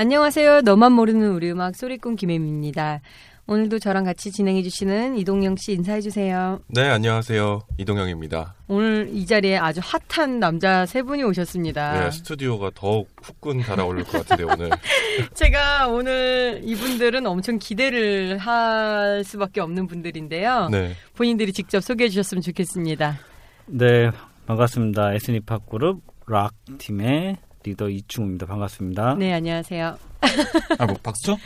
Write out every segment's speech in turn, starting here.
안녕하세요. 너만 모르는 우리 음악 소리꾼 김혜미입니다. 오늘도 저랑 같이 진행해 주시는 이동영 씨 인사해 주세요. 네, 안녕하세요. 이동영입니다. 오늘 이 자리에 아주 핫한 남자 세 분이 오셨습니다. 네, 스튜디오가 더욱 후끈 달아오를 것 같은데 오늘. 제가 오늘 이분들은 엄청 기대를 할 수밖에 없는 분들인데요. 네. 본인들이 직접 소개해 주셨으면 좋겠습니다. 네, 반갑습니다. 에스니팝 그룹 락 팀의 리더 이충우입니다. 반갑습니다. 네, 안녕하세요. 아, 뭐 박수죠?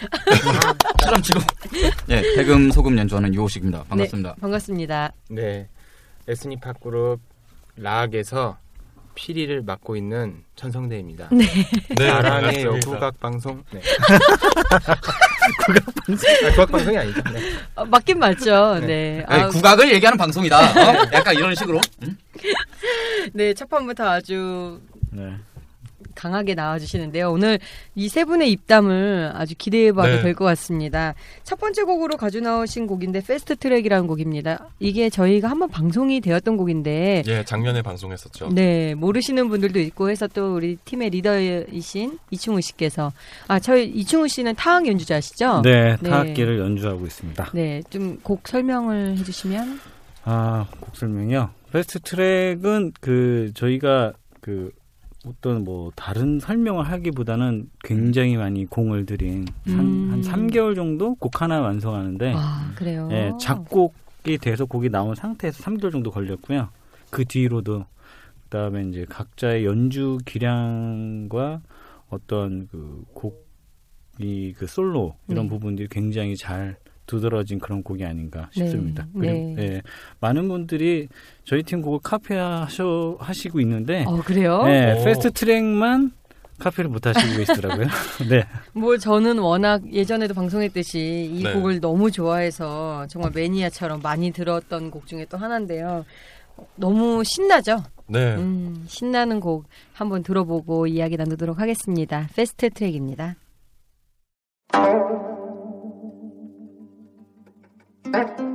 사람 치고. 예, 대금 소금 연주하는 유호식입니다. 반갑습니다. 네, 반갑습니다. 네, 에스니 팝그룹 락에서 피리를 맡고 있는 천성대입니다. 네. 네, 나랑의. 여국악 방송. 네. 국악 방송? 아, 국악 방송이 아니죠. 네. 어, 맞긴 맞죠. 네. 네. 아니, 아, 국악을 얘기하는 방송이다. 어? 약간 이런 식으로. 응? 네, 첫 판부터 아주 네. 강하게 나와주시는데요. 오늘 이 세 분의 입담을 아주 기대해봐도 네. 될것 같습니다. 첫 번째 곡으로 가져 나오신 곡인데 Fast Track이라는 곡입니다. 이게 저희가 한번 방송이 되었던 곡인데 예, 작년에 방송했었죠. 네 모르시는 분들도 있고 해서 또 우리 팀의 리더이신 이충우 씨께서 아 저희 이충우 씨는 타악 연주자시죠? 네, 네. 타악기를 연주하고 있습니다. 네, 좀 곡 설명을 해주시면 아, 곡 설명이요. Fast Track은 그 저희가 그 어떤 뭐 다른 설명을 하기보다는 굉장히 많이 공을 들인 한, 음. 한 3개월 정도 곡 하나 완성하는데 아 그래요. 예, 작곡이 돼서 곡이 나온 상태에서 3개월 정도 걸렸고요. 그 뒤로도 그다음에 이제 각자의 연주 기량과 어떤 그 곡이 그 솔로 이런 네. 부분들이 굉장히 잘 두드러진 그런 곡이 아닌가 네, 싶습니다. 네. 그리고 예, 많은 분들이 저희 팀 곡을 카피하셔 하시고 있는데 어 그래요? 네, 오. Fast Track만 카피를 못 하시고 계시더라고요. 네. 뭐 저는 워낙 예전에도 방송했듯이 이 네. 곡을 너무 좋아해서 정말 매니아처럼 많이 들었던 곡 중에 또 하나인데요. 너무 신나죠? 네. 음, 신나는 곡 한번 들어보고 이야기 나누도록 하겠습니다. Fast Track입니다. Bye.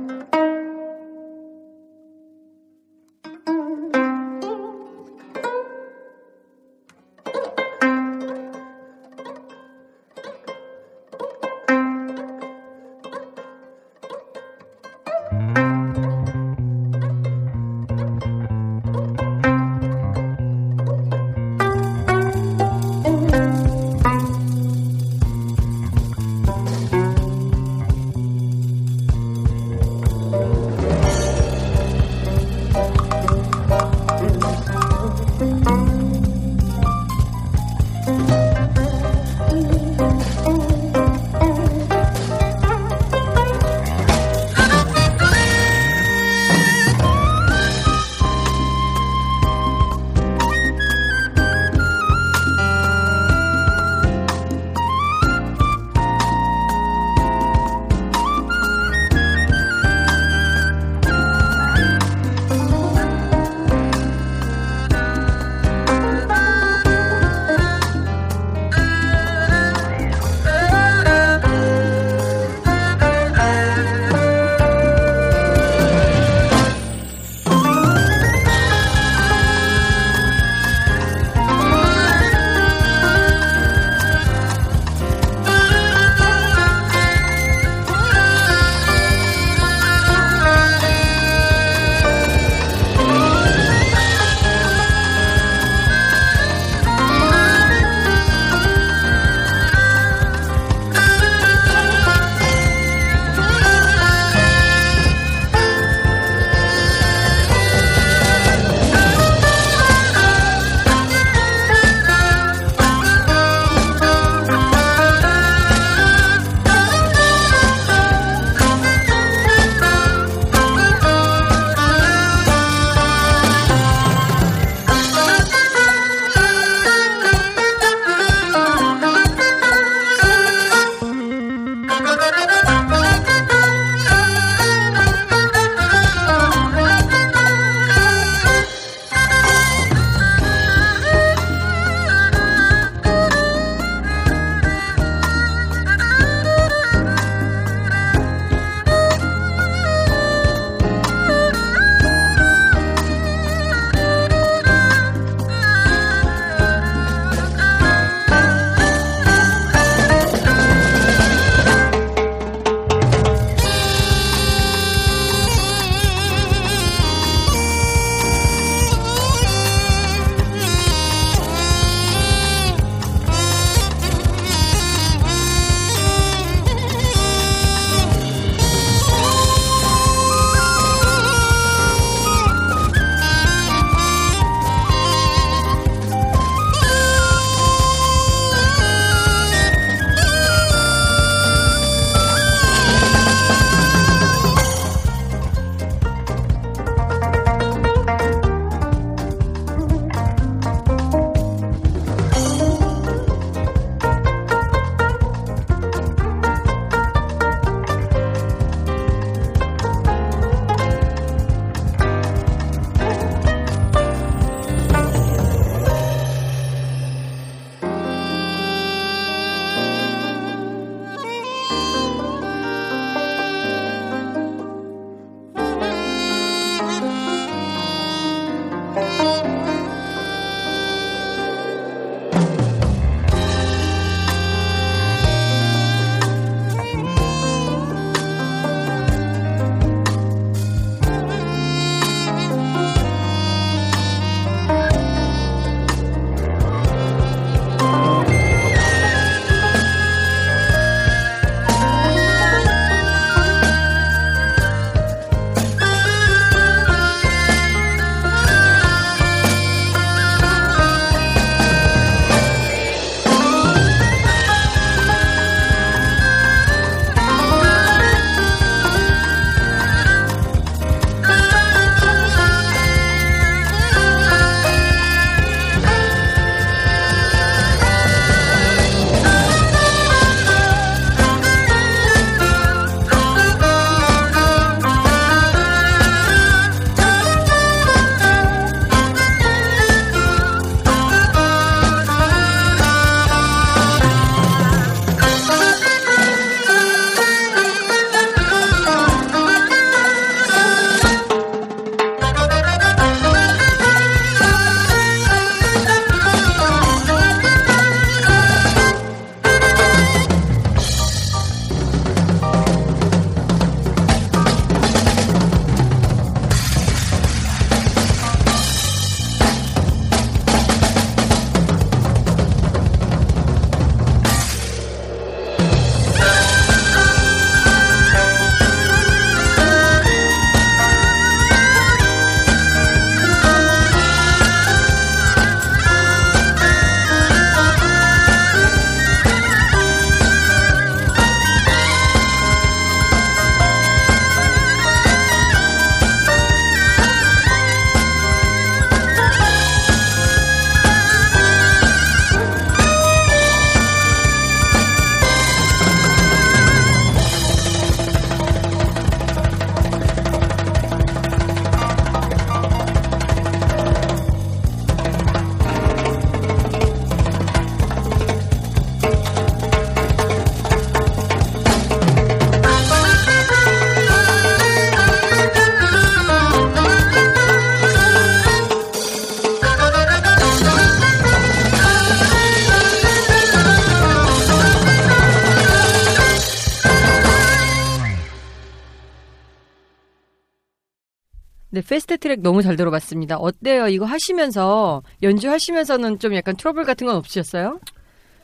Fast Track 너무 잘 들어봤습니다. 어때요? 이거 하시면서 연주하시면서는 좀 약간 트러블 같은 건 없으셨어요?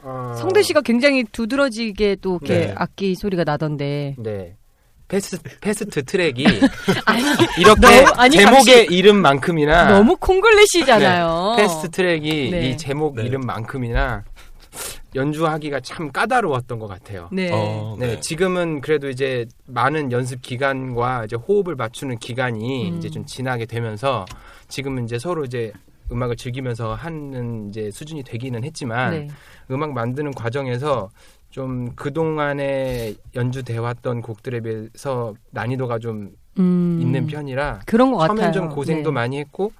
어, 성대 씨가 굉장히 두드러지게 또 이렇게 네. 악기 소리가 나던데. 네. Fas, Fast Track이 아니, 이렇게 너무- 아니, 제목의 이름만큼이나 너무 콩글리시잖아요. 네, Fast Track이 네. 이 제목 네. 이름만큼이나 연주하기가 참 까다로웠던 것 같아요. 네. 어, 네, 지금은 그래도 이제 많은 연습 기간과 이제 호흡을 맞추는 기간이 음. 이제 좀 지나게 되면서 지금은 이제 서로 이제 음악을 즐기면서 하는 이제 수준이 되기는 했지만 네. 음악 만드는 과정에서 좀 그동안에 연주돼 왔던 곡들에 비해서 난이도가 좀 음, 있는 편이라 그런 것 처음엔 같아요. 좀 고생도 네. 많이 했고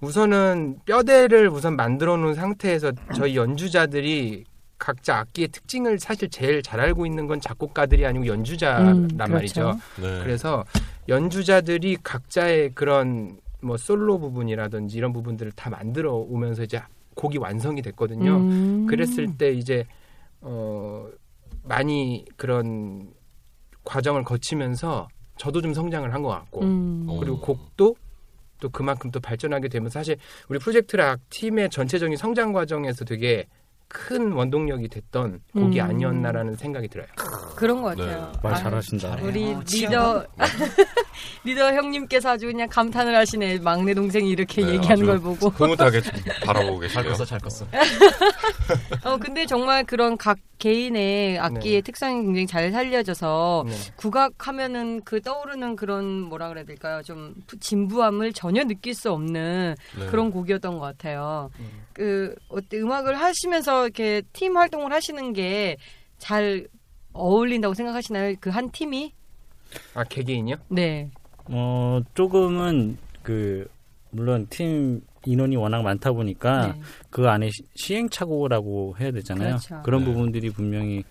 우선은 뼈대를 우선 만들어 놓은 상태에서 저희 연주자들이 각자 악기의 특징을 사실 제일 잘 알고 있는 건 작곡가들이 아니고 연주자란 음, 그렇죠. 말이죠. 네. 그래서 연주자들이 각자의 그런 뭐 솔로 부분이라든지 이런 부분들을 다 만들어 오면서 이제 곡이 완성이 됐거든요. 음. 그랬을 때 이제 어 많이 그런 과정을 거치면서 저도 좀 성장을 한 것 같고 음. 어. 그리고 곡도 또 그만큼 또 발전하게 되면서 사실 우리 프로젝트 락 팀의 전체적인 성장 과정에서 되게 큰 원동력이 됐던 곡이 음. 아니었나라는 생각이 들어요. 그런 것 같아요. 네. 말 아, 잘하신다. 우리 리더 리더 형님께서 아주 그냥 감탄을 하시네. 막내 동생이 이렇게 네, 얘기하는 걸 보고. 흐뭇하게 좀 바라보고 잘 계시네요. 껐어, 잘 껐어. 어 근데 정말 그런 각 개인의 악기의 네. 특성이 굉장히 잘 살려져서 네. 국악하면은 그 떠오르는 그런 뭐라 그래야 될까요? 좀 부- 진부함을 전혀 느낄 수 없는 네. 그런 곡이었던 것 같아요. 음. 그 어때 음악을 하시면 서 이렇게 팀 활동을 하시는 게 잘 어울린다고 생각하시나요? 그 한 팀이? 아 개개인이요? 네. 어, 조금은 그 물론 팀 인원이 워낙 많다 보니까 네. 그 안에 시- 시행착오라고 해야 되잖아요. 그렇죠. 런 네. 부분들이 분명히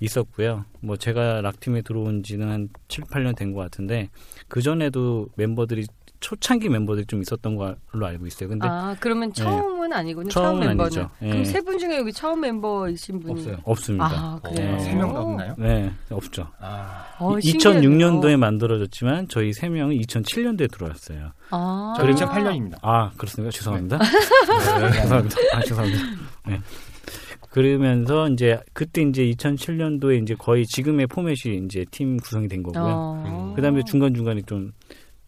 있었고요. 뭐 제가 락팀에 들어온 지는 한 7, 8년 된 것 같은데 그 전에도 멤버들이 초창기 멤버들이 좀 있었던 걸로 알고 있어요. 근데 아 그러면 처음은 아니군요. 처음 멤버는. 아니죠. 예. 그럼 세 분 중에 여기 처음 멤버이신 분이 없어요. 없습니다. 아 그래요. 어. 세 명도 없나요? 네, 없죠. 아, 어, 2006년도에 만들어졌지만 저희 세 명이 2007년도에 들어왔어요. 아. 저 2008년입니다. 아 그렇습니까? 죄송합니다. 네, 죄송합니다. 아, 죄송합니다. 네. 그러면서 이제 그때 이제 2007년도에 이제 거의 지금의 포맷이 이제 팀 구성이 된 거고요. 어. 그다음에 중간 중간에 좀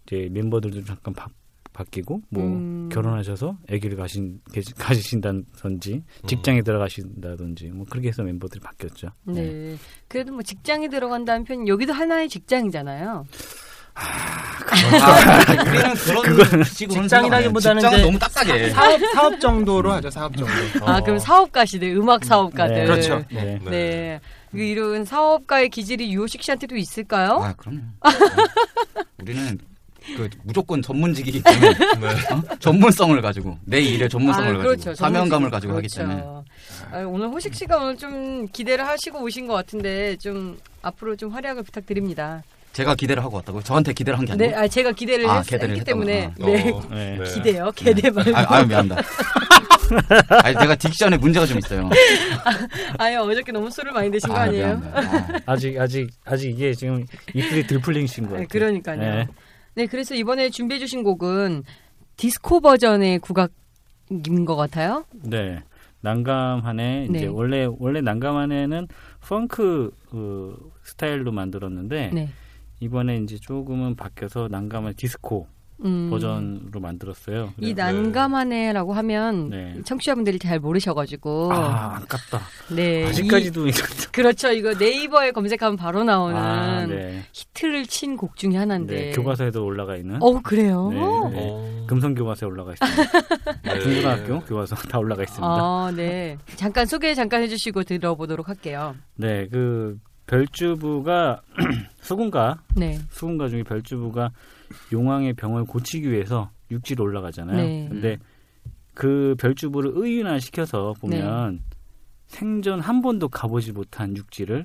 이제 멤버들도 잠깐 바, 바뀌고 뭐 음. 결혼하셔서 아기를 가신 가지신다든지 직장에 들어가신다든지 뭐 그렇게 해서 멤버들이 바뀌었죠. 네. 그래도 뭐 직장에 들어간다는 편 여기도 하나의 직장이잖아요. 우리는 그런 식으로 직장이라기보다는 직장은 이제 너무 딱딱해. 사업 사업 정도로 하죠 사업 정도. 아 그럼 사업가시들, 음악 사업가들. 네. 그렇죠. 네. 네. 네. 그 이런 사업가의 기질이 유호식 씨한테도 있을까요? 아, 그럼요. 우리는 그 무조건 전문직이기 때문에 어? 전문성을 가지고 내 일의 전문성을 아, 가지고 그렇죠. 사명감을 전문직이- 가지고 하기 그렇죠. 때문에 아, 오늘 호식 씨가 오늘 좀 기대를 하시고 오신 것 같은데 좀 앞으로 좀 활약을 부탁드립니다. 제가 기대를 하고 왔다고 저한테 기대를 한 게 아니고 네, 아, 제가 기대를 아, 했, 기대를 기 했다구나. 때문에 어, 네. 네. 네. 기대요. 개대 말고. 아, 아유 미안다. 아니 제가 딕션에 문제가 좀 있어요. 아 유 어저께 너무 술을 많이 드신 거 아, 아니에요? 아, 아직 아직 아직 이게 지금 이틀이 들풀링신 것 네, 같아요. 그러니까요. 네. 네. 그래서 이번에 준비해 주신 곡은 디스코 버전의 국악인 것 같아요. 네. 난감한에 네. 이제 원래 원래 난감한에는 펑크 그 스타일로 만들었는데 네. 이번에 이제 조금은 바뀌어서 난감한 디스코 음, 버전으로 만들었어요. 이 난감하네라고 하면 네. 청취자분들이 잘 모르셔가지고 아 아깝다. 네 아직까지도 이- 그렇죠 이거 네이버에 검색하면 바로 나오는 아, 네. 히트를 친 곡 중에 하나인데 네, 교과서에도 올라가 있는 어 그래요 네, 네. 어. 금성 교과서에 올라가 있습니다. 네. 중고등학교 교과서 다 올라가 있습니다. 아, 네. 잠깐 소개 잠깐 해주시고 들어보도록 할게요. 네, 그 별주부가 수군가 네. 수군가 중에 별주부가 용왕의 병을 고치기 위해서 육지로 올라가잖아요. 네. 근데 그 별주부를 의인화 시켜서 보면 생전 한 번도 가보지 못한 육지를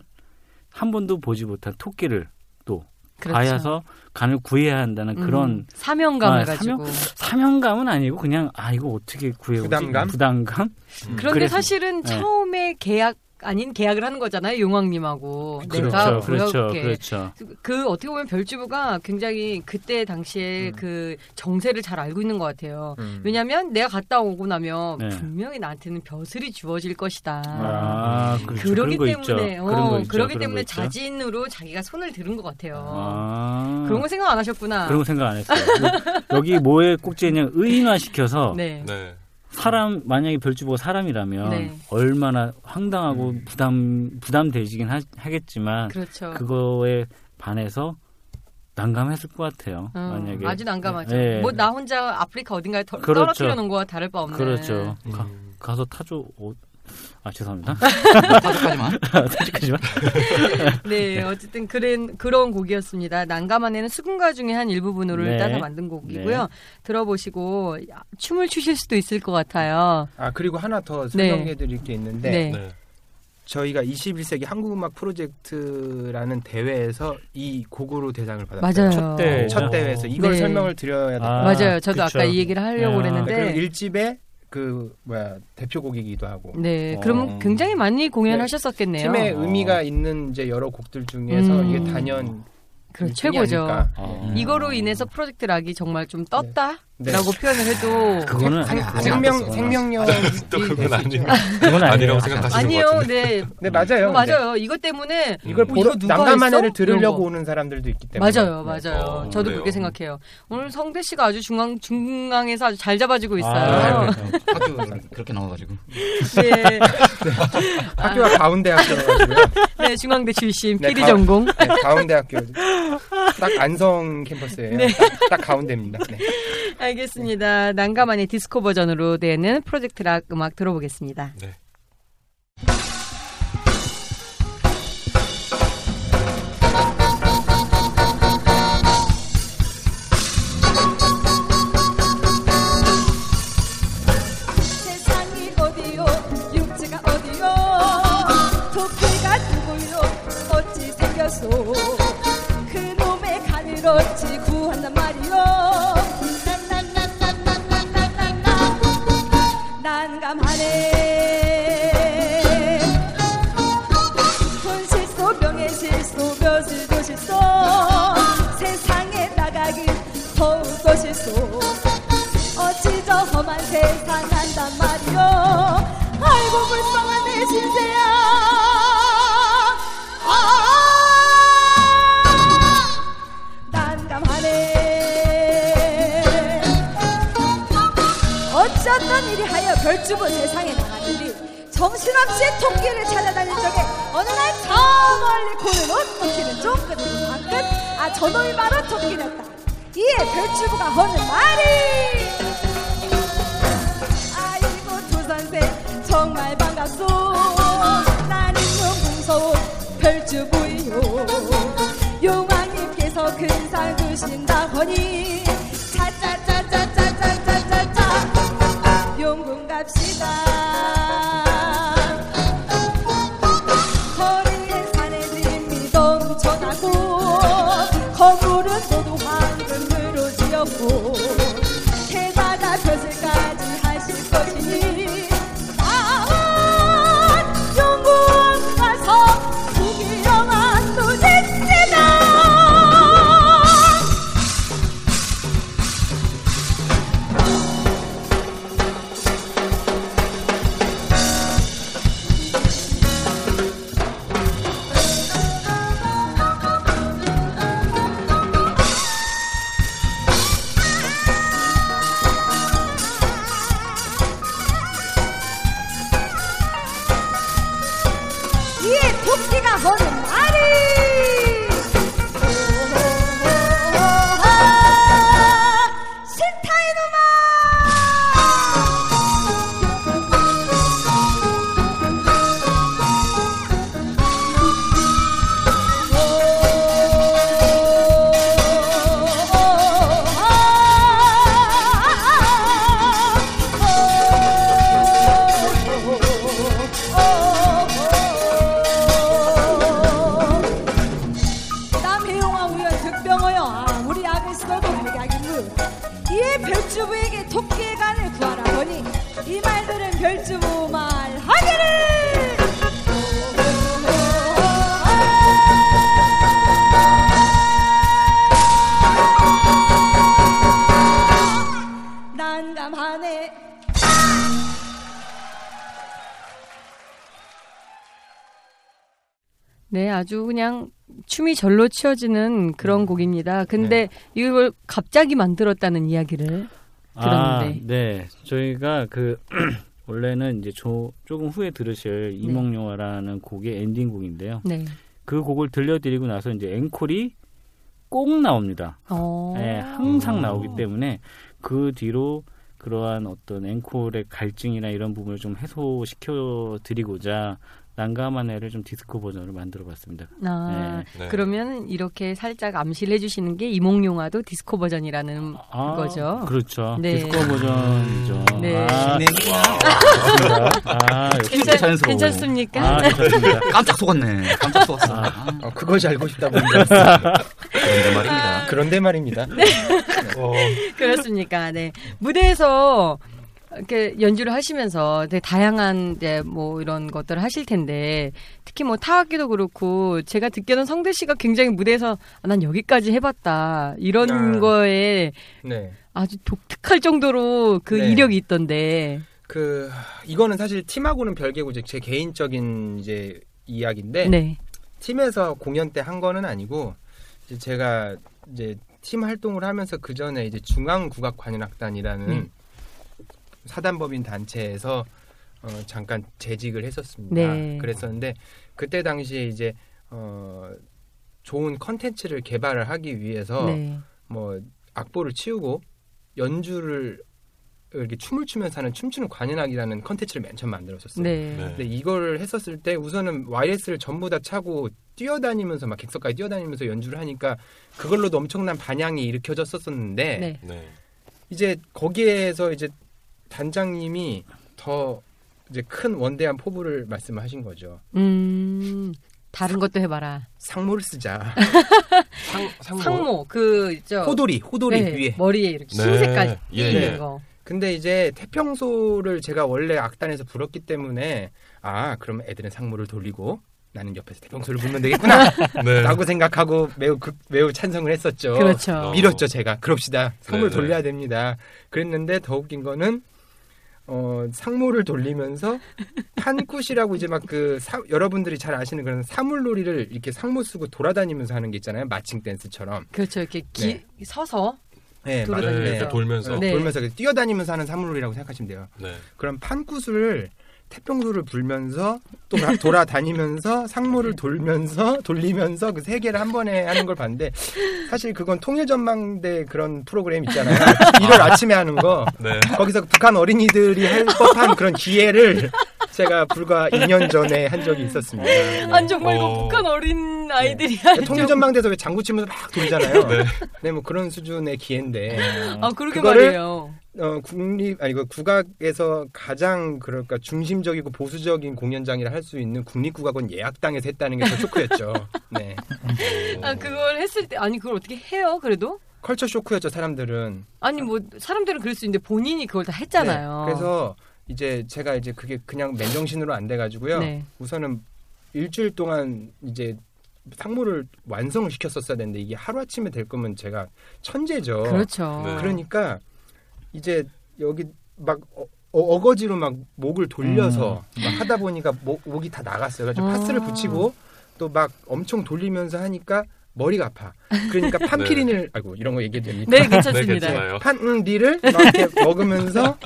한 번도 보지 못한 토끼를 또 그렇죠. 가야서 간을 구해야 한다는 음, 그런 사명감을 아, 가지고. 사명 감은 아니고 그냥 아 이거 어떻게 구해오지 부담감? 부담감 음. 그런데 그래서- 사실은 네. 처음에 계약 아닌 계약을 하는 거잖아요, 용왕님하고. 내가 그렇죠, 그렇죠. 그렇죠. 그 어떻게 보면 별주부가 굉장히 그때 당시에 음. 그 정세를 잘 알고 있는 것 같아요. 음. 왜냐하면 내가 갔다 오고 나면 네. 분명히 나한테는 벼슬이 주어질 것이다. 아, 그렇죠. 그러기 그런 거 있죠. 때문에 어, 그런 거 있죠. 그러기 그런 때문에 거 있죠. 자진으로 자기가 손을 들은 것 같아요. 아. 그런 거 생각 안 하셨구나. 그런 거 생각 안 했어요. 여기 뭐에 꼭지냐 의인화 시켜서 네. 네. 사람 만약에 별주부가 사람이라면 네. 얼마나 황당하고 음. 부담 부담되지긴 하, 하겠지만 그렇죠. 그거에 반해서 난감했을 것 같아요. 어, 만약에 아주 난감하죠. 네. 뭐나 혼자 아프리카 어딘가에 더, 그렇죠. 떨어뜨려 놓은 거와 다를 바 없는. 그렇죠. 가, 음. 가 서 타조 옷. 아 죄송합니다. 사족하지만 타조까지만. 네, 어쨌든 그런 그런 곡이었습니다. 난감한 애는 수군가 중에 한 일부분으로 네. 따서 만든 곡이고요. 들어보시고 야, 춤을 추실 수도 있을 것 같아요. 아 그리고 하나 더 설명해드릴 게 있는데 네. 네. 저희가 21세기 한국음악 프로젝트라는 대회에서 이 곡으로 대상을 받았어요. 맞아요. 첫 대회. 첫 대회에서 이걸 네. 설명을 드려야 될것 아. 맞아요. 저도 그쵸. 아까 이 얘기를 하려고 아. 그랬는데. 그리고 일집의 그 뭐야 대표곡이기도 하고 네, 어. 그럼 굉장히 많이 공연하셨었겠네요. 팀에 어. 의미가 있는 이제 여러 곡들 중에서 음. 이게 단연 그 최고죠. 어. 이거로 인해서 프로젝트 락이 정말 좀 떴다 라고 네. 표현을 해도 그거는 아니, 아직 안 생명. 생명력이 또 그건 아니-. 그건. 아니라고 생각하시는 것 아니요, 같은데. 네, 네 맞아요. 어, 맞아요. 이것 때문에 이걸 어, 보러 이거 누가 난감한 했어? 애를 들으려고. 오는 사람들도 있기 때문에 맞아요, 맞아요. 어, 저도 그래요. 그렇게 생각해요. 오늘 성대 씨가 아주 중앙 중앙에서 아주 잘 잡아주고 있어요. 아, 학교 그렇게 나와 가지고 네, 학교가 가운데 학교여가지고요. 네, 중앙대 출신 네, 피리 가- 전공. 네, 가운데 학교 딱 안성 캠퍼스예요. 네. 딱, 딱 가운데입니다. 네. 알겠습니다. 난감한의 디스코 버전으로 되는 프로젝트 락 음악 들어보겠습니다. 네. 세상이 어디요 육지가 어디요 토끼가 누구요 어찌 생겼소 그놈의 간을 어찌 구한단 말이요 난감하네. 손실소 명예실소 벼슬도 실소. 세상에 나가기 더욱더 실소. 어찌 저 험한 세상 한단 말이요 아이고 불쌍 별주부 세상에 나가더니 정신없이 토끼를 찾아다닐 적에 어느 날 저 멀리 고는 옷 토끼는 쫑긋이고 방긋 아 저놈이 바로 토끼였다. 이에 별주부가 하는 말이! 아이고 두 선생 정말 반갑소. 나는 용궁서우 별주부이요 용왕님께서 큰상 주신다 허니 아주 그냥 춤이 절로 치어지는 그런 곡입니다. 근데 이걸 갑자기 만들었다는 이야기를 아, 들었는데. 네. 저희가 그 원래는 이제 조, 조금 후에 들으실 이몽룡화라는 곡의 엔딩곡인데요. 네. 그 곡을 들려드리고 나서 이제 앵콜이 꼭 나옵니다. 어. 네, 항상 나오기 때문에 그 뒤로 그러한 어떤 앵콜의 갈증이나 이런 부분을 좀 해소시켜 드리고자 난감한 애를 좀 디스코 버전으로 만들어 봤습니다. 아, 네. 그러면 이렇게 살짝 암시를 해주시는 게 이몽룡화도 디스코 버전이라는 아, 거죠. 그렇죠. 네. 디스코 버전이죠. 네. 아. 맞습니다. 아, 역시. 진짜 자연스러워. 괜찮습니까? 아, 괜찮습니다. 깜짝 속았네. 깜짝 속았어. 아, 어, 그것이 알고 싶다 보니 그렇습니다. 그런데 말입니다. 그런데 말입니다. 어, 그렇습니까? 네. 무대에서 이렇게 연주를 하시면서 되게 다양한 이제 뭐 이런 것들을 하실 텐데 특히 뭐 타악기도 그렇고 제가 듣기에는 성대 씨가 굉장히 무대에서 아, 난 여기까지 해봤다 이런 아. 거에 네. 아주 독특할 정도로 그 네. 이력이 있던데 그 이거는 사실 팀하고는 별개고 제 개인적인 이제 이야기인데 네. 팀에서 공연 때 한 거는 아니고 이제 제가 이제 팀 활동을 하면서 그 전에 이제 중앙국악관현악단이라는 네. 사단법인 단체에서 어, 잠깐 재직을 했었습니다. 네. 그랬었는데 그때 당시에 이제 어, 좋은 컨텐츠를 개발을 하기 위해서 네. 뭐 악보를 치우고 연주를 이렇게 춤을 추면서 하는 춤추는 관현악이라는 컨텐츠를 맨 처음 만들었었어요. 네. 네. 근데 이걸 했었을 때 우선은 wireless를 전부 다 차고 뛰어다니면서 막 객석까지 뛰어다니면서 연주를 하니까 그걸로도 엄청난 반향이 일으켜졌었었는데 네. 네. 이제 거기에서 이제 단장님이 더 이제 큰 원대한 포부를 말씀하신 거죠. 음. 다른 것도 해봐라. 상모를 쓰자. 상, 상모. 상모 그저 호돌이, 호돌이 네, 위에. 머리에 이렇게 네. 흰색까지 예, 있는 예. 거. 근데 이제 태평소를 제가 원래 악단에서 불었기 때문에 아 그러면 애들은 상모를 돌리고 나는 옆에서 태평소를 불면 되겠구나 네. 라고 생각하고 매우 극- 매우 찬성을 했었죠. 그렇죠. 어. 밀었죠 제가 그럽시다 상모를 네, 돌려야 됩니다. 그랬는데 더 웃긴 거는 어, 상모를 돌리면서 판굿이라고 이제 막 그 여러분들이 잘 아시는 그런 사물놀이를 이렇게 상모 쓰고 돌아다니면서 하는 게 있잖아요 마칭 댄스처럼. 그렇죠. 이렇게 기, 서서 네, 돌아다니면서. 네, 돌면서. 네. 돌면서 뛰어다니면서 하는 사물놀이라고 생각하시면 돼요. 네. 그럼 판굿을 태평소를 불면서 돌아, 돌아다니면서 상모를 돌면서 돌리면서 그 세 개를 한 번에 하는 걸 봤는데 사실 그건 통일전망대 그런 프로그램 있잖아요. 일요일 아침에 하는 거 네. 거기서 북한 어린이들이 할 법한 그런 기회를 제가 불과 2년 전에 한 적이 있었습니다. 네. 아니 정말 이거 어. 북한 어린 아이들이 하는 통일전망대에서 왜 장구 치면서 막 돌잖아요. 네. 네, 뭐 그런 수준의 기회인데 아 그러게 그거를- 말이에요. 어, 국립 아니 그 국악에서 가장 그럴까 중심적이고 보수적인 공연장이라 할 수 있는 국립국악원 예약당에서 했다는 게 더 쇼크였죠. 네. 아 그걸 했을 때 아니 그걸 어떻게 해요? 그래도 컬처 쇼크였죠 사람들은. 아니 뭐 사람들은 그럴 수 있는데 본인이 그걸 다 했잖아요. 네, 그래서 이제 제가 이제 그게 그냥 맨정신으로 안 돼가지고요. 네. 우선은 일주일 동안 이제 상모를 완성을 시켰었어야 되는데 이게 하루 아침에 될 거면 제가 천재죠. 그렇죠. 네. 그러니까 이제 여기 막 어, 거지로 막 목을 돌려서 막 하다 보니까 목, 목이 다 나갔어요. 그래서 아. 파스를 붙이고 또 막 엄청 돌리면서 하니까 머리가 아파. 그러니까 판피린을 아이고 이런 거 얘기해도 됩니까? 네 네, 괜찮습니다. 괜찮아요. 판응디를 막 이렇게 먹으면서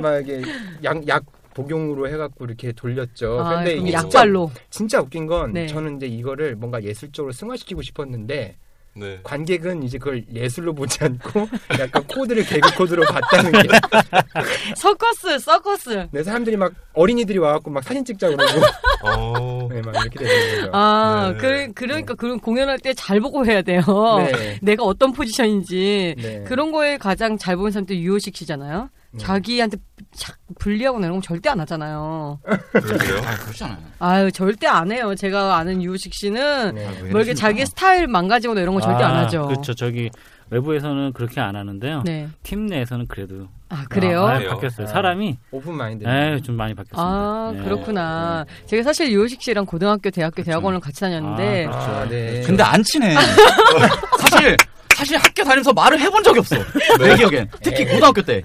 막 이게 약, 약 복용으로 해갖고 이렇게 돌렸죠. 아, 근데 이게 진짜, 약발로. 진짜 웃긴 건 네. 저는 이제 이거를 뭔가 예술적으로 승화시키고 싶었는데 네. 관객은 이제 그걸 예술로 보지 않고 약간 코드를 개그 코드로 봤다는 게 서커스 서커스. 네, 사람들이 막 어린이들이 와갖고 막 사진 찍자 그러고 어. 네, 막 이렇게 되는 거죠. 아 네. 그 그러니까 그런 공연할 때 잘 보고 해야 돼요. 네. 내가 어떤 포지션인지 네. 그런 거에 가장 잘 보는 사람도 류호식 씨잖아요. 네. 자기한테 착 불리하거나 이런 거 절대 안 하잖아요. 그러세요? 아, 그렇잖아요. 아유 절대 안 해요. 제가 아는 류호식 씨는 네. 아, 왜뭐 이렇게? 자기 스타일 망가지거나 이런 거 절대 안 아, 하죠. 그렇죠. 저기 외부에서는 그렇게 안 하는데요. 네. 팀 내에서는 그래도 아 그래요? 아, 그래요? 바뀌었어요. 아. 사람이 오픈 마인드. 에, 좀 많이 바뀌었습니다. 아 네. 그렇구나. 제가 사실 유효식 씨랑 고등학교, 대학교, 대학원을 같이 다녔는데 아, 그렇죠. 아, 네. 근데 안 친해. 사실 사실 학교 다니면서 말을 해본 적이 없어. 내 기억엔. 특히 고등학교 때.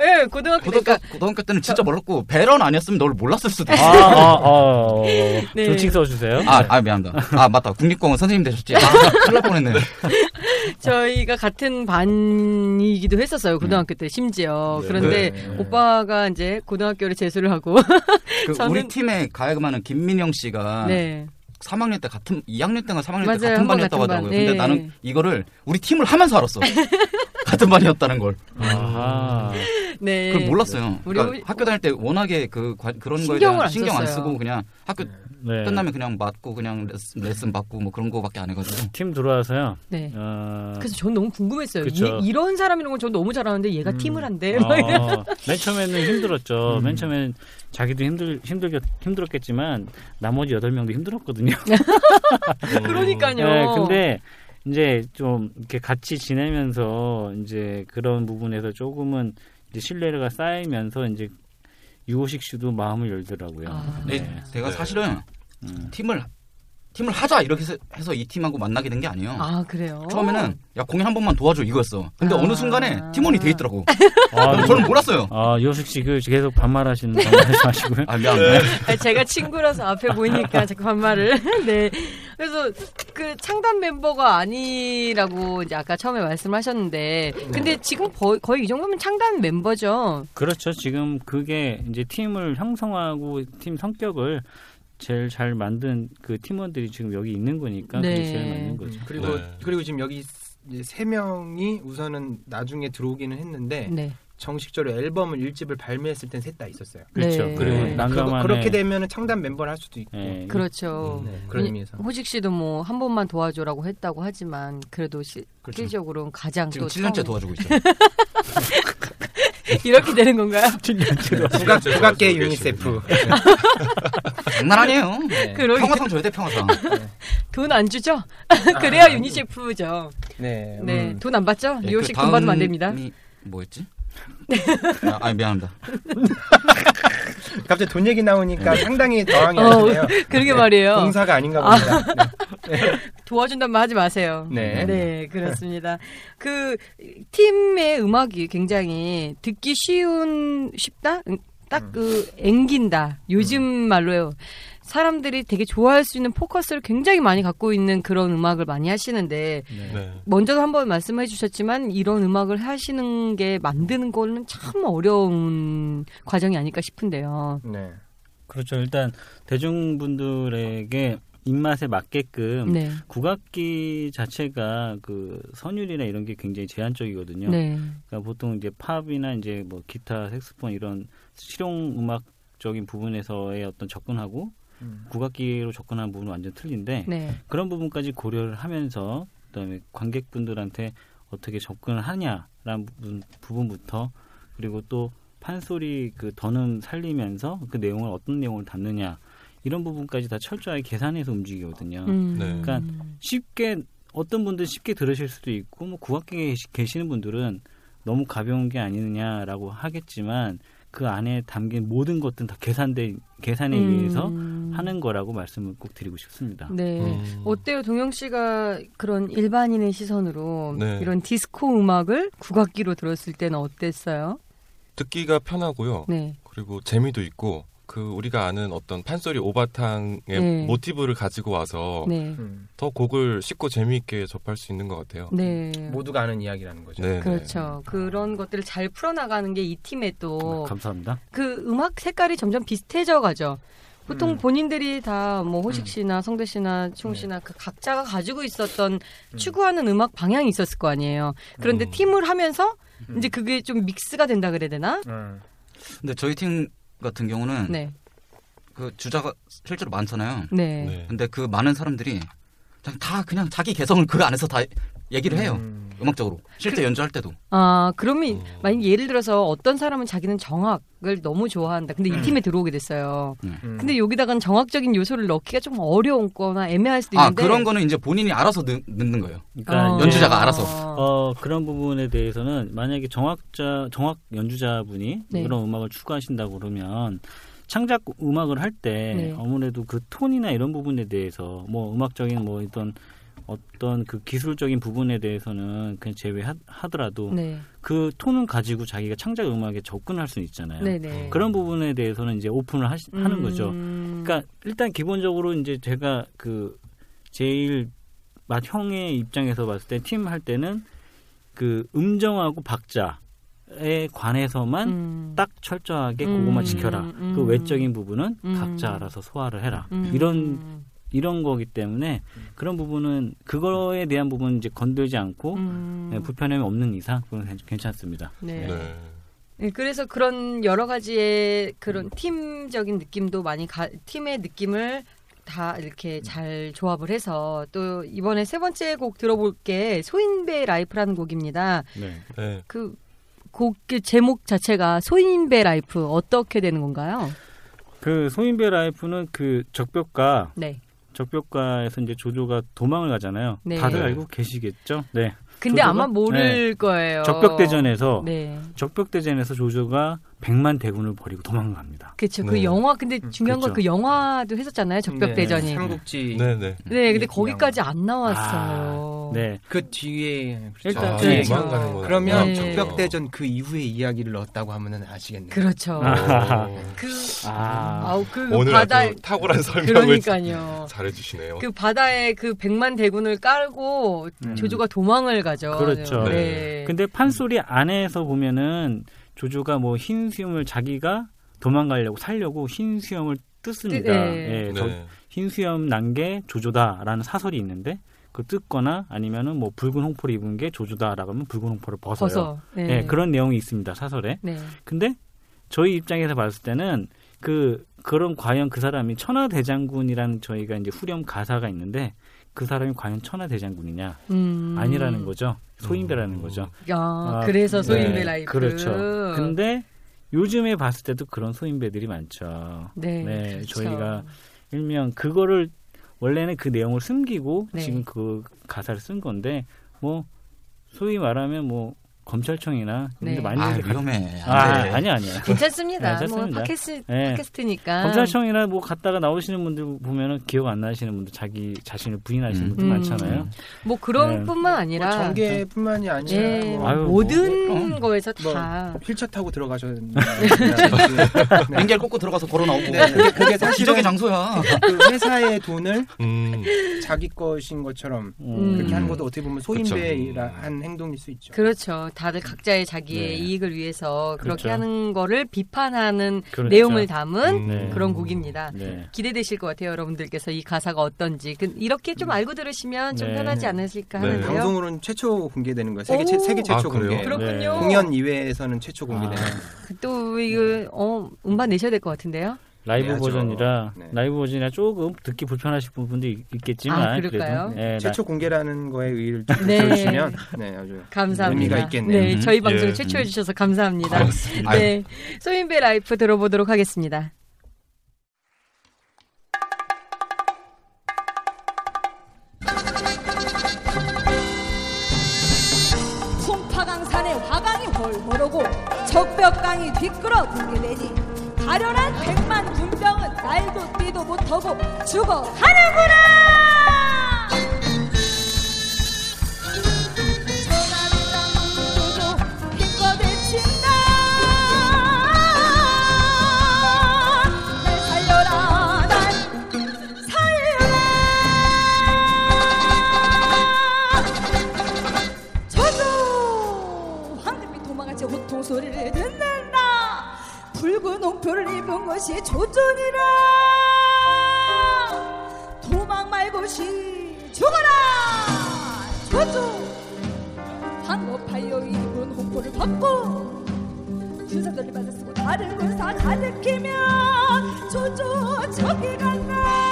예, 고등학교 때. 고등학교, 그러니까 고등학교 때는 진짜 몰랐고 배런 아니었으면 널 몰랐을 수도 아, 있어. 아, 아, 어, 네. 조칙 써주세요. 아, 아, 미안합니다. 아, 맞다. 국립공원 선생님 되셨지. 아, 큰일 날 뻔했네. 저희가 같은 반이기도 했었어요. 고등학교 때 심지어. 네. 그런데 네. 오빠가 이제 고등학교를 재수를 하고 그 저는- 우리 팀에 가야금하는 김민영 씨가 네. 3학년 때 같은 2학년 때가 3학년 때 맞아요. 같은 한번 반이었다고 같은 하더라고요. 반. 근데 네. 나는 이거를 우리 팀을 하면서 알았어. 같은 반이었다는 걸. 아하. 네. 그걸 몰랐어요. 우리 그러니까 호- 학교 다닐 때 워낙에 그 관- 그런 거에 대한 안 신경 안. 쓰고 그냥 학교 네. 끝나면 그냥 맞고 그냥 레슨, 레슨 받고 뭐 그런 거밖에 안 해가지고. 팀 들어와서요. 네. 어, 그래서 전 너무 궁금했어요. 이, 런 사람이란 건전 너무 잘하는데 얘가 음. 팀을 한대. 어, 맨 처음에는 힘들었죠. 음. 맨 처음엔 자기도 힘들 힘들 힘들었겠지만 나머지 여덟 명도 힘들었거든요. 그러니까요. 네, 근데 이제 좀 이렇게 같이 지내면서 이제 그런 부분에서 조금은 이제 신뢰가 쌓이면서 이제 유호식 씨도 마음을 열더라고요. 아. 네, 네. 제가 네. 사실은 음. 팀을 팀을 하자 이렇게 해서, 해서 이 팀하고 만나게 된 게 아니에요. 아, 그래요? 처음에는 야 공연 한 번만 도와줘 이거였어. 근데 아. 어느 순간에 팀원이 돼 있더라고. 아, 저는 몰랐어요. 아, 유호식 씨그 계속 반말하시는 반말하지 마시고요. 아 미안해. 아니, 제가 친구라서 앞에 보이니까 자꾸 반말을. 네. 그래서 그 창단 멤버가 아니라고 이제 아까 처음에 말씀하셨는데, 근데 지금 거의, 거의 이 정도면 창단 멤버죠. 그렇죠. 지금 그게 이제 팀을 형성하고 팀 성격을 제일 잘 만든 그 팀원들이 지금 여기 있는 거니까 네. 그게 제일 맞는 거죠. 그리고 네. 그리고 지금 여기 세 명이 우선은 나중에 들어오기는 했는데 네. 정식적으로 앨범을 1집을 발매했을 땐 셋 다 있었어요. 그렇죠. 네. 그리고 네. 난감한 그렇게 되면 창단 멤버를 할 수도 있고 예, 그렇죠. 네, 그런 의미에서 호식 씨도 뭐 한 번만 도와줘라고 했다고 하지만 그래도 그렇죠. 실질적으로는 가장 지금 또 7년째 처음- 도와주고 있어요. 이렇게 되는 건가요? 국악 국악계 유니세프 장난 아니에요. 네. 평화상 줘야 돼 평화상. 돈 안 주죠? 그래야 유니세프죠. 네, 네, 음. 돈안 받죠? 예, 류호식 그 돈 받으면 안 됩니다. 뭐였지? 아, 아니 미안합니다. 갑자기 돈 얘기 나오니까 상당히 당황이 어, 하시네요. 그러게 말이에요. 공사가 아닌가 봅니다. 도와준단 말 하지 마세요. 네. 그렇습니다. 그 팀의 음악이 굉장히 듣기 쉬운 쉽다? 딱그 앵긴다. 요즘 말로요. 사람들이 되게 좋아할 수 있는 포커스를 굉장히 많이 갖고 있는 그런 음악을 많이 하시는데 네. 먼저도 한번 말씀해 주셨지만 이런 음악을 하시는 게 만드는 거는 참 어려운 과정이 아닐까 싶은데요. 네. 그렇죠. 일단 대중분들에게 입맛에 맞게끔 네. 국악기 자체가 그 선율이나 이런 게 굉장히 제한적이거든요. 네. 그러니까 보통 이제 팝이나 이제 뭐 기타, 색소폰 이런 실용 음악적인 부분에서의 어떤 접근하고 음. 국악기로 접근하는 부분은 완전 틀린데 네. 그런 부분까지 고려를 하면서 그다음에 관객분들한테 어떻게 접근을 하냐라는 부분, 부분부터 그리고 또 판소리 그 더는 살리면서 그 내용을 어떤 내용을 담느냐 이런 부분까지 다 철저하게 계산해서 움직이거든요. 음. 네. 그러니까 쉽게 어떤 분들 쉽게 들으실 수도 있고 뭐 국악계에 계시- 계시는 분들은 너무 가벼운 게 아니느냐라고 하겠지만 그 안에 담긴 모든 것들은 다 계산돼 계산에 음. 의해서 하는 거라고 말씀을 꼭 드리고 싶습니다. 네. 음. 어때요, 동영 씨가 그런 일반인의 시선으로 네. 이런 디스코 음악을 국악기로 들었을 때는 어땠어요? 듣기가 편하고요. 네. 그리고 재미도 있고 그 우리가 아는 어떤 판소리 오바탕의 네. 모티브를 가지고 와서 네. 음. 더 곡을 쉽고 재미있게 접할 수 있는 것 같아요. 네. 모두가 아는 이야기라는 거죠. 네, 네. 그렇죠. 그런 것들을 잘 풀어나가는 게 이 팀의 또 감사합니다. 그 음악 색깔이 점점 비슷해져 가죠. 보통 음. 본인들이 다 뭐 호식 음. 씨나 성대 씨나 충 네. 씨나 그 각자가 가지고 있었던 추구하는 음악 방향이 있었을 거 아니에요. 그런데 음. 팀을 하면서 음. 이제 그게 좀 믹스가 된다 그래야 되나? 음. 근데 저희 팀 같은 경우는 네. 그 주자가 실제로 많잖아요. 네. 네. 근데 그 많은 사람들이 그냥 다 그냥 자기 개성을 그 안에서 다 얘기를 해요. 음. 음악적으로 실제 연주할 때도. 아, 그러면 음. 만약 예를 들어서 어떤 사람은 자기는 정악을 너무 좋아한다. 근데 이 음. 팀에 들어오게 됐어요. 음. 근데 여기다가는 정악적인 요소를 넣기가 좀 어려운 거나 애매할 수도 아 있는데 그런 거는 이제 본인이 알아서 넣, 넣는 거예요. 그러니까 어. 연주자가 알아서. 어, 그런 부분에 대해서는 만약에 정확자 정확 연주자분이 네. 그런 음악을 추구하신다고 그러면 창작 음악을 할때 네. 아무래도 그 톤이나 이런 부분에 대해서 뭐 음악적인 뭐 어떤 어떤 그 기술적인 부분에 대해서는 그냥 제외하더라도 네. 그 톤을 가지고 자기가 창작 음악에 접근할 수 있잖아요. 네네. 그런 부분에 대해서는 이제 오픈을 하시, 하는 거죠. 음. 그러니까 일단 기본적으로 이제 제가 그 제일 맛 형의 입장에서 봤을 때 팀 할 때는 그 음정하고 박자 에 관해서만 음. 딱 철저하게 그것만 음, 지켜라. 음. 그 외적인 부분은 음. 각자 알아서 소화를 해라. 음. 이런 이런 거기 때문에 그런 부분은 그거에 대한 부분은 이제 건들지 않고 음. 네, 불편함이 없는 이상 그건 괜- 괜찮습니다. 네. 네. 네, 그래서 그런 여러 가지의 그런 팀적인 느낌도 많이 가, 팀의 느낌을 다 이렇게 잘 조합을 해서 또 이번에 세 번째 곡 들어볼 게 소인배 life라는 곡입니다. 네. 네. 그곡 제목 자체가 소인배 life 어떻게 되는 건가요? 그 소인배 life는 그 적벽가 네. 적벽가에서 이제 조조가 도망을 가잖아요. 네. 다들 네. 알고 계시겠죠? 네. 근데? 아마 모를 거예요. 적벽대전에서 네. 적벽대전에서 조조가 백만 대군을 버리고 도망갑니다. 그렇죠. 그 네. 영화 근데 음, 중요한 건 그렇죠. 그 영화도 했었잖아요. 적벽대전이. 네, 네, 삼국지 네, 네. 근데 이- 거기까지 안 나왔어요. 아, 네. 그 뒤에 그렇죠. 일단 아, 네. 도망가는구나. 그러면 네. 적벽대전 그 이후의 이야기를 넣었다고 하면은 아시겠네요. 그렇죠. 아. 그 아, 아우 그 오늘 바다 아주 탁월한 설명을 그러니까요. 잘해 주시네요. 그 바다에 그 백만 대군을 깔고 음. 조조가 도망을 가죠. 그렇죠. 네. 근데 판소리 안에서 보면은 조조가 뭐 흰 수염을 자기가 도망가려고 살려고 흰 수염을 뜯습니다. 네. 예, 저- 네. 흰 수염 난 게 조조다라는 사설이 있는데 그 뜯거나 아니면은 뭐 붉은 홍포를 입은 게 조조다라고 하면 붉은 홍포를 벗어요. 벗어. 네. 예, 그런 내용이 있습니다 사설에. 네. 근데 저희 입장에서 봤을 때는 그 그런 과연 그 사람이 천하대장군이라는 저희가 이제 후렴 가사가 있는데 그 사람이 과연 천하 대장군이냐 음. 아니라는 거죠 소인배라는 음. 거죠. 야, 아, 그래서 소인배 네, life. 그렇죠. 근데 요즘에 봤을 때도 그런 소인배들이 많죠. 네. 네, 그렇죠. 저희가 일명 그거를 원래는 그 내용을 숨기고 네. 지금 그 가사를 쓴 건데 뭐 소위 말하면 뭐 검찰청이나 네. 근데 많이 아 위험해. 아, 안 돼. 아니 아니야. 괜찮습니다. 네, 뭐 괜찮습니다. 팟캐스트, 네. 팟캐스트니까. 검찰청이나 뭐 갔다가 나오시는 분들 보면은 기억 안 나시는 분들 자기 자신을 부인하시는 음. 분들 음. 많잖아요. 뭐 그런 네. 뿐만 뭐 아니라 전개뿐만이 아니라 예, 뭐 아유, 모든 뭐, 거에서 뭐, 다 휠체어 타고 들어가셨는데 네. 링겔 꽂고 들어가서 걸어 나오고. 네, 그게, 그게 사실은 기적의 장소야. 그 회사의 돈을 음, 자기 것인 것처럼 음. 그렇게 하는 것도 어떻게 보면 소인배라 그쵸. 한 행동일 수 있죠. 그렇죠. 다들 각자의 자기의 네. 이익을 위해서 그렇게 그렇죠. 하는 거를 비판하는 그렇죠. 내용을 담은 음. 네. 그런 곡입니다. 네. 기대되실 것 같아요, 여러분들께서 이 가사가 어떤지. 그- 이렇게 좀 알고 들으시면 좀 네. 편하지 않으실까 네. 하는데요. 방송으로는 최초 공개되는 거예요. 세계, 오. 세계 최초 아? 공개. 그렇군요. 네. 공연 이외에서는 최초 공개되는 아. 거예요. 또 이거 어 음반 내셔야 될 것 같은데요. 라이브 해야죠. 버전이라 네. 라이브 버전이라 조금 듣기 불편하실 부분도 있- 있겠지만 아? 그래도 네, 최초 공개라는 거에 의의를 좀 네. 붙여주시면 네, 아주 감사합니다. 의미가 있겠네요. 네, 저희 음. 방송에 예. 최초해 주셔서 감사합니다. 고맙습니다. 네, 소인배 life 들어보도록 하겠습니다. 풍파강산에 화강이 오고 적벽강이 뒤끌어 붕괴되니 가련한 백만 군병은 날도 뛰도 못하고 죽어가는구나! 소리를 듣는다 붉은 옹표를 입은 것이 조존이라. 도망 말고시 죽어라! 조주 황급하여 입은 홍포를 벗고 군사들을 받아 쓰고 다른 군사 가득히면 조조 저기 간다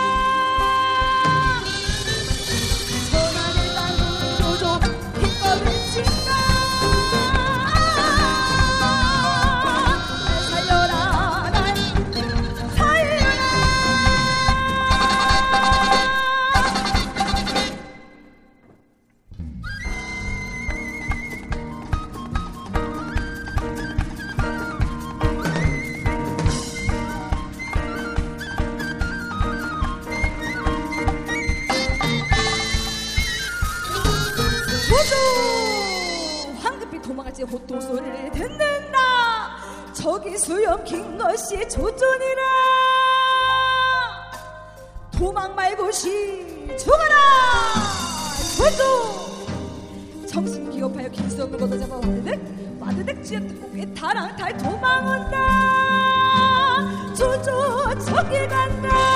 그댁 지역도 꽤 다랑 달 도망온다. 조조 저기 간다.